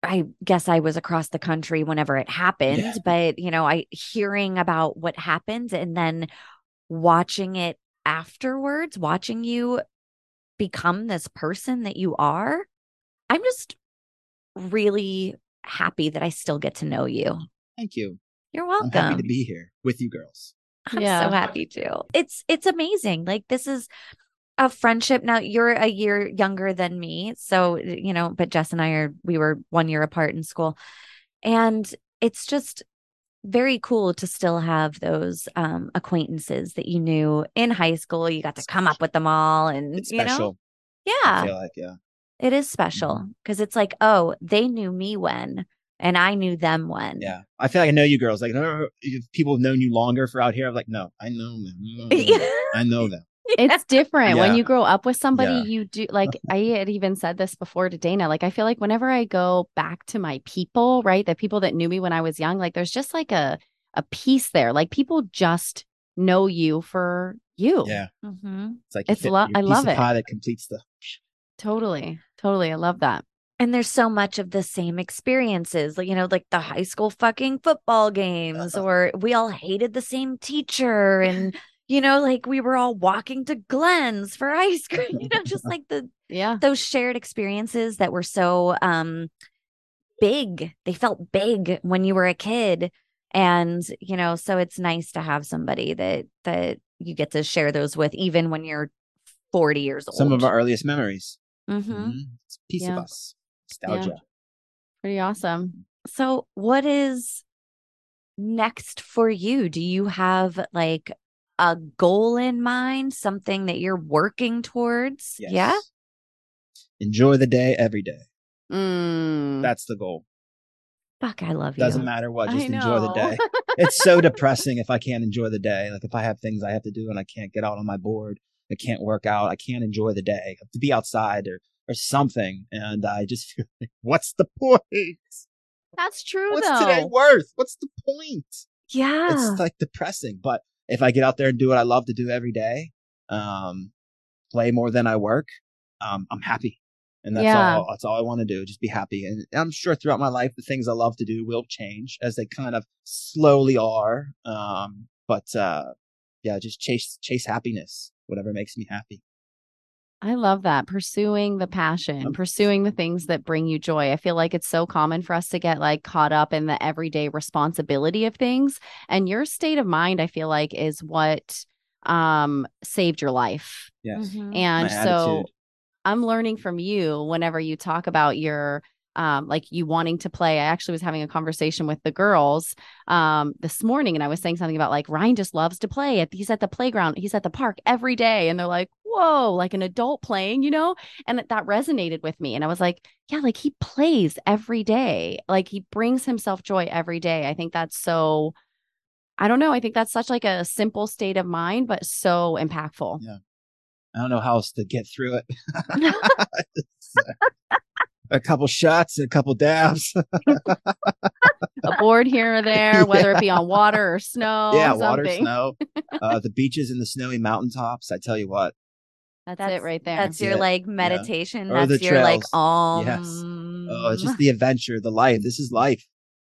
I guess I was across the country whenever it happened, Yeah. but you know, I hearing about what happened and then watching it afterwards, watching you become this person that you are. I'm just really happy that I still get to know you. Oh, thank you. You're I'm welcome. happy to be here with you girls. I'm Yeah. so happy to. It's it's amazing. Like this is a friendship. Now you're a year younger than me, so you know. But Jess and I are we were one year apart in school, and it's just very cool to still have those um acquaintances that you knew in high school. You got to come up with them all, and It's you know, special. Yeah, feel like yeah. it is special because it's like, oh, they knew me when, and I knew them when. Yeah, I feel like I know you girls. Like, people have known you longer for out here, I'm like, no, I know them. I know them. I know them. it's different when you grow up with somebody Yeah. you do like i had even said this before to dana like i feel like whenever i go back to my people right the people that knew me when i was young like there's just like a a piece there like people just know you for you Yeah, hmm it's like It's fit lo- your I piece love of it. Pie that completes the. totally totally i love that And there's so much of the same experiences, like, you know, like the high school fucking football games, or we all hated the same teacher. And, you know, like we were all walking to Glenn's for ice cream, you know, just like the, yeah those shared experiences that were so, um, big. They felt big when you were a kid. And, you know, so it's nice to have somebody that, that you get to share those with, even when you're 40 years old. Some of our earliest memories. Mhm. Mhm. It's a piece Yeah. of us. Nostalgia. pretty awesome So, what is next for you? Do you have like a goal in mind, something that you're working towards? Yes. Yeah. Enjoy the day every day. Mm. That's the goal. Fuck, I love you. Doesn't matter what, just enjoy the day. it's so depressing if I can't enjoy the day. Like if I have things I have to do and I can't get out on my board, I can't work out, I can't enjoy the day. I have to be outside or or something. And I just feel like, what's the point? that's true What's though today worth? What's the point? Yeah. It's like depressing. But if I get out there and do what I love to do every day, um, play more than I work, um, I'm happy. And that's Yeah. all that's all I want to do, just be happy. And I'm sure throughout my life the things I love to do will change as they kind of slowly are. Um, but uh yeah, just chase chase happiness, whatever makes me happy. I love that. Pursuing the passion, pursuing the things that bring you joy. I feel like it's so common for us to get like caught up in the everyday responsibility of things. And your state of mind, I feel like, is what um saved your life. Yes. Mhm. And My so attitude. I'm learning from you whenever you talk about your um like you wanting to play. I actually was having a conversation with the girls um this morning and I was saying something about like Ryan just loves to play at he's at the playground, he's at the park every day and they're like, "Whoa, like an adult playing, you know?" And that resonated with me and I was like, "Yeah, like he plays every day. Like he brings himself joy every day." I think that's so I don't know. I think that's such like a simple state of mind, but so impactful. Yeah. I don't know how else to get through it. a couple shots, a couple dabs. a board here or there, whether it be on water or snow. yeah, water, snow, uh, the beaches and the snowy mountaintops. I tell you what, That's, That's- it right there. That's your Yeah. like meditation. Or the That's your like trails. um. Yes. oh, it's just the adventure, the life. This is life,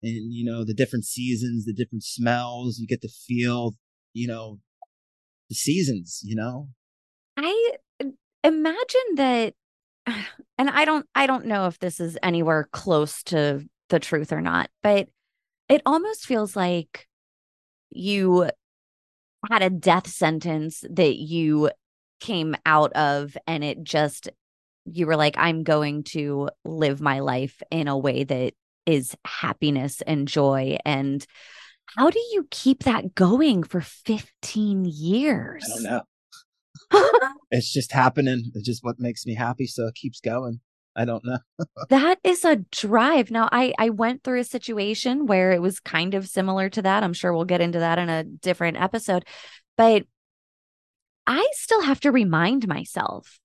and you know the different seasons, the different smells. You get to feel, you know, the seasons. You know, I imagine that and I don't I don't know if this is anywhere close to the truth or not, but it almost feels like you had a death sentence that you came out of and it just you were like I'm going to live my life in a way that is happiness and joy and how do you keep that going for 15 years? I don't know. It's just happening. It's just what makes me happy, so it keeps going. I don't know. That is a drive. Now, I I went through a situation where it was kind of similar to that. I'm sure we'll get into that in a different episode, but I still have to remind myself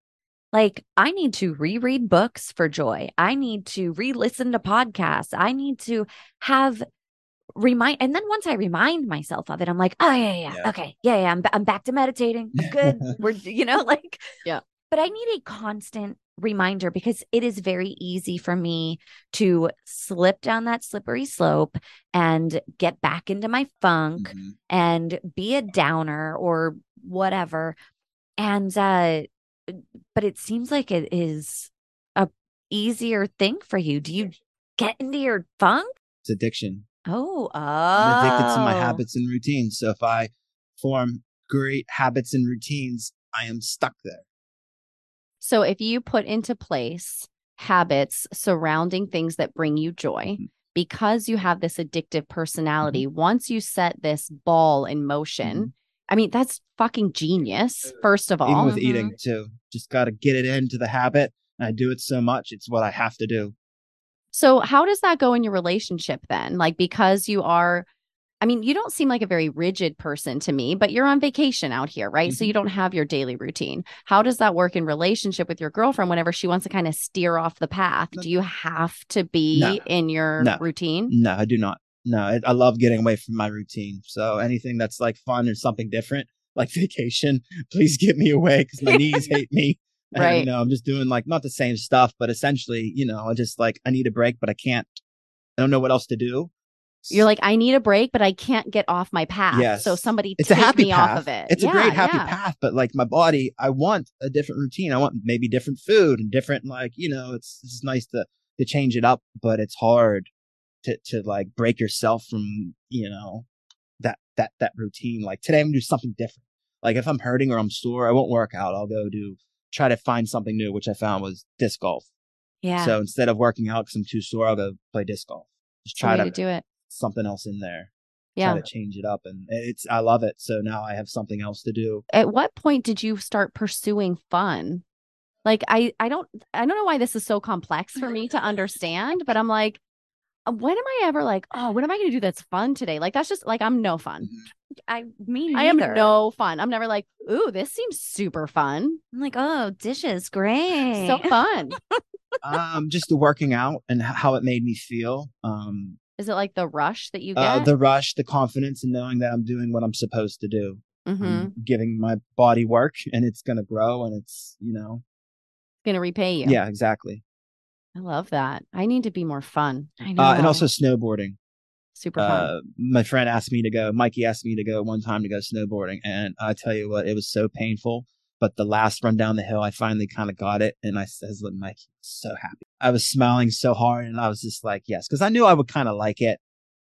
like I need to reread books for joy. I need to re-listen to podcasts. I need to have remind and then once I remind myself of it, I'm like, oh yeah, yeah, yeah. Okay, yeah, yeah, I'm ba- I'm back to meditating. I'm good. We're you know like Yeah. But I need a constant reminder because it is very easy for me to slip down that slippery slope and get back into my funk Mhm. and be a downer or whatever. And uh but it seems like it is a easier thing for you. Do you get into your funk? It's addiction. Oh, oh. I'm addicted to my habits and routines. So if I form great habits and routines, I am stuck there. So if you put into place habits surrounding things that bring you joy, Mhm. because you have this addictive personality, once you set this ball in motion, Mhm. I mean, that's fucking genius, first of all. Even all. with Mhm. eating too, just got to get it into the habit. I do it so much; it's what I have to do. So, how does that go in your relationship then? Like, because you are, I mean, you don't seem like a very rigid person to me, but you're on vacation out here, right? So, Mhm. you don't have your daily routine. How does that work in relationship with your girlfriend whenever she wants to kind of steer off the path? Do you have to be No. in your No. routine? No, I do not. No, I, I love getting away from my routine. So anything that's like fun or something different, like vacation, please get me away because my knees hate me. And, Right. you know, I'm just doing like not the same stuff, but essentially, you know, I just like I need a break, but I can't. I don't know what else to do. You're like, I need a break, but I can't get off my path. Yes. So, somebody it's take a happy me path. off of it. It's Yeah, a great happy yeah. path, but like my body, I want a different routine. I want maybe different food and different like you know, it's it's nice to to change it up, but it's hard to to like break yourself from you know that that that routine. Like today, I'm gonna do something different. Like if I'm hurting or I'm sore, I won't work out. I'll go do try to find something new, which I found was disc golf. Yeah. So instead of working out because I'm too sore, I'll go play disc golf. Just try to, to do it. Something else in there. Yeah. Try to change it up, and it's I love it. So now I have something else to do. At what point did you start pursuing fun? Like I I don't I don't know why this is so complex for me to understand, but I'm like uh, when am I ever like, oh, what am I going to do that's fun today? Like that's just like I'm no fun. I mean, I am no fun. I'm never like, ooh, this seems super fun. I'm like, oh, dishes, great. So fun. um, just the working out and how it made me feel. Um, Is it like the rush that you get? uh, the rush, the confidence, and knowing that I'm doing what I'm supposed to do. Mhm. I'm giving my body work, and it's gonna grow, and it's you know, Gonna repay you. Yeah, exactly. I love that. I need to be more fun. I know. Uh, and also snowboarding. Super fun. Uh, my friend asked me to go. Mikey asked me to go one time to go snowboarding, and I tell you what, it was so painful. But the last run down the hill, I finally kind of got it, and I says, "Look, Mikey, so happy." I was smiling so hard, and I was just like, "Yes," because I knew I would kind of like it.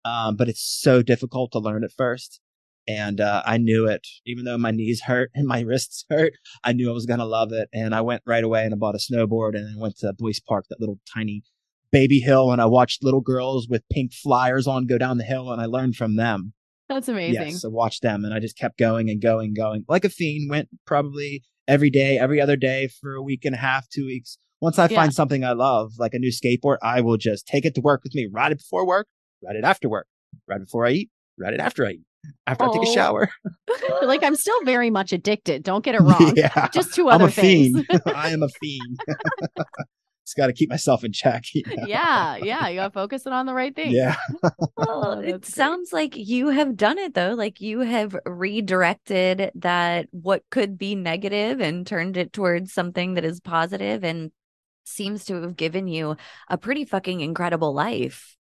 Um, but it's so difficult to learn at first, and uh, I knew it. Even though my knees hurt and my wrists hurt, I knew I was gonna love it, and I went right away and I bought a snowboard, and then went to Boyce Park, that little tiny baby hill, and I watched little girls with pink flyers on go down the hill, and I learned from them. That's amazing. Yes, I watched them and I just kept going and going, going like a fiend. Went probably every day, every other day for a week and a half, two weeks. Once I Yeah. find something I love, like a new skateboard, I will just take it to work with me, ride it before work, ride it after work, ride it before I eat, ride it after I eat, after I take Oh. a shower. like I'm still very much addicted. Don't get it wrong. yeah. Just two I'm other a things. fiend. I am a fiend. Just got to keep myself in check. you know? yeah, yeah. You gotta focus it on the right thing. Yeah. Well, Oh, it great. sounds like you have done it though. Like you have redirected that what could be negative and turned it towards something that is positive and seems to have given you a pretty fucking incredible life.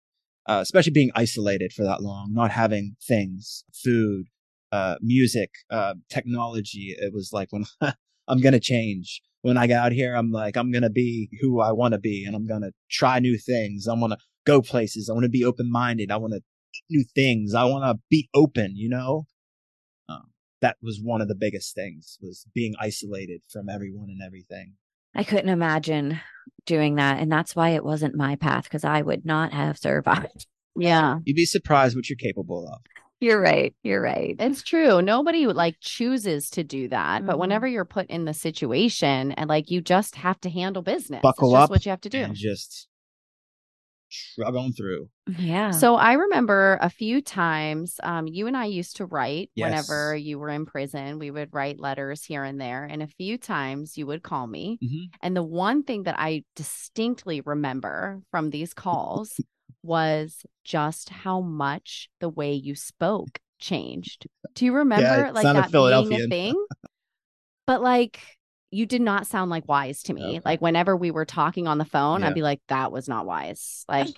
uh, especially being isolated for that long, not having things, food, uh, music, uh, technology. It was like when I'm gonna change. When I get out here, I'm like I'm gonna be who I want to be, and I'm gonna try new things. I want to go places. I want to be open minded. I want to eat new things. I want to be open. You know, um, that was one of the biggest things was being isolated from everyone and everything. I couldn't imagine doing that. And that's why it wasn't my path because I would not have survived. Yeah. You'd be surprised what you're capable of. You're right. You're right. It's true. Nobody like chooses to do that, but Mhm. whenever you're put in the situation and like you just have to handle business. Buckle it's just up what you have to do. and just shrug on through. Yeah. So I remember a few times um, you and I used to write whenever you were in prison. We would write letters here and there. And a few times you would call me. Mhm. And the one thing that I distinctly remember from these calls was just how much the way you spoke changed. Do you remember like sounded that being a thing? But like you did not sound like wise to me. Okay. Like whenever we were talking on the phone, Yeah. I'd be like, that was not wise. Like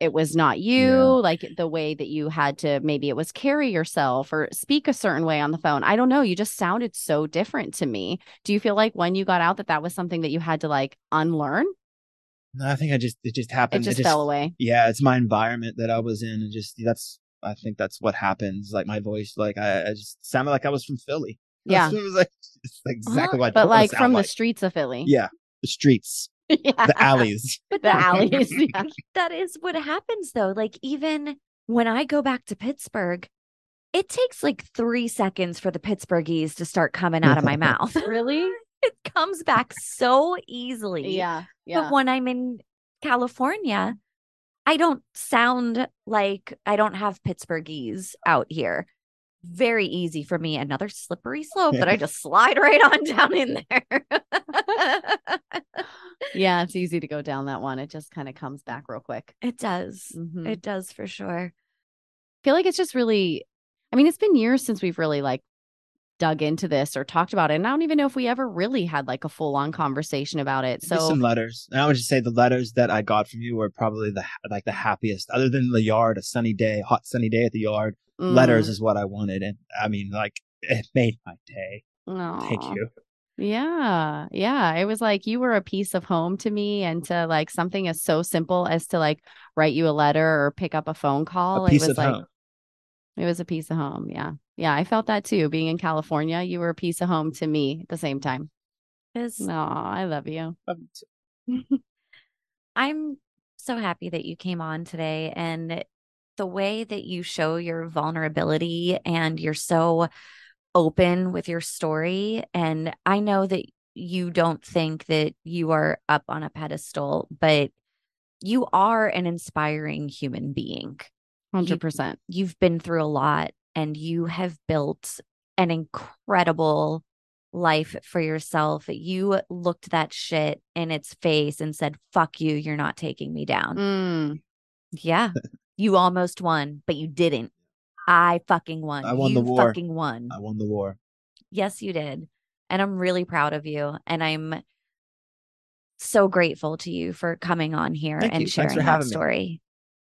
it was not you, Yeah. like the way that you had to maybe it was carry yourself or speak a certain way on the phone. I don't know. You just sounded so different to me. Do you feel like when you got out that that was something that you had to like unlearn? No, I think I just it just happened. It happened. just fell away. Yeah, it's my environment that I was in, and just that's I think that's what happens. Like my voice, like I, I just sounded like I was from Philly. Yeah. it was like it's exactly what. I But what I like sound from the streets of Philly. yeah, the streets, yeah. the alleys. the alleys. Yeah. that is what happens though. Like even when I go back to Pittsburgh, it takes like three seconds for the Pittsburghese to start coming out of my mouth. Really? It comes back so easily. Yeah. yeah. But when I'm in California, I don't sound like I don't have Pittsburghese out here. Very easy for me. Another slippery slope that I just slide right on down in there. yeah. It's easy to go down that one. It just kind of comes back real quick. it does. Mhm. It does for sure. feel like it's just really I mean, it's been years since we've really like dug into this or talked about it. And I don't even know if we ever really had like a full on conversation about it. So some letters, and I would just say the letters that I got from you were probably the like the happiest, other than the yard, a sunny day, hot sunny day at the yard. Letters mm, is what I wanted, and I mean, like it made my day. Thank you. Yeah. Yeah. It was like you were a piece of home to me and to like something as so simple as to like write you a letter or pick up a phone call. a piece it was of like home. it was a piece of home. Yeah. Yeah. I felt that too. Being in California, you were a piece of home to me at the same time. No, I love you. I'm so happy that you came on today and the way that you show your vulnerability and you're so open with your story. And I know that you don't think that you are up on a pedestal, but you are an inspiring human being. 100%. You've been through a lot and you have built an incredible life for yourself. You looked that shit in its face and said, fuck you, you're not taking me down. Mm. Yeah. You almost won, but you didn't. I fucking won. I won you the war. fucking won. I won the war. Yes, you did. And I'm really proud of you. And I'm so grateful to you for coming on here Thank and you. Sharing for that having me. story.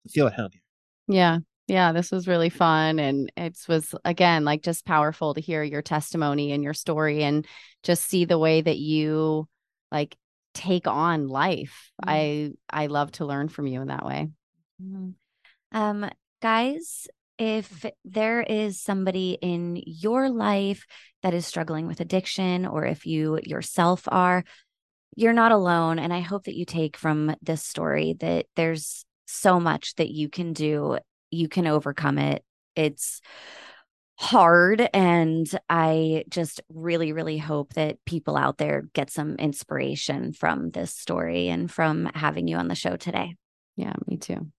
I feel at home here. Yeah. Yeah, this was really fun and it was again like just powerful to hear your testimony and your story and just see the way that you like take on life. Mm. I I love to learn from you in that way. Mhm. Um, guys, if there is somebody in your life that is struggling with addiction, or if you yourself are, you're not alone. And I hope that you take from this story that there's so much that you can do. You can overcome it. It's hard. And I just really, really hope that people out there get some inspiration from this story and from having you on the show today. Yeah, me too.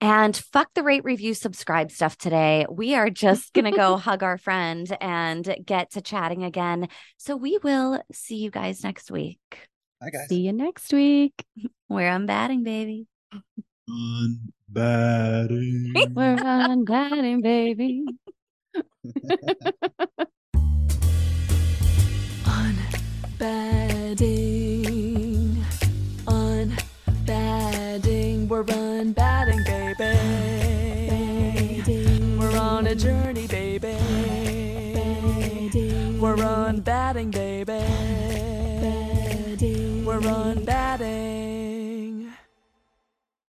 And fuck the rate, review, subscribe stuff today. We are just going to go hug our friend and get to chatting again. So we will see you guys next week. Hi guys. See you next week. We're UnBadding, baby. UnBadding. We're UnBadding, baby. UnBadding. UnBadding. We're UnBadding, baby. We're on a journey, baby. We're UnBadding, baby. We're UnBadding.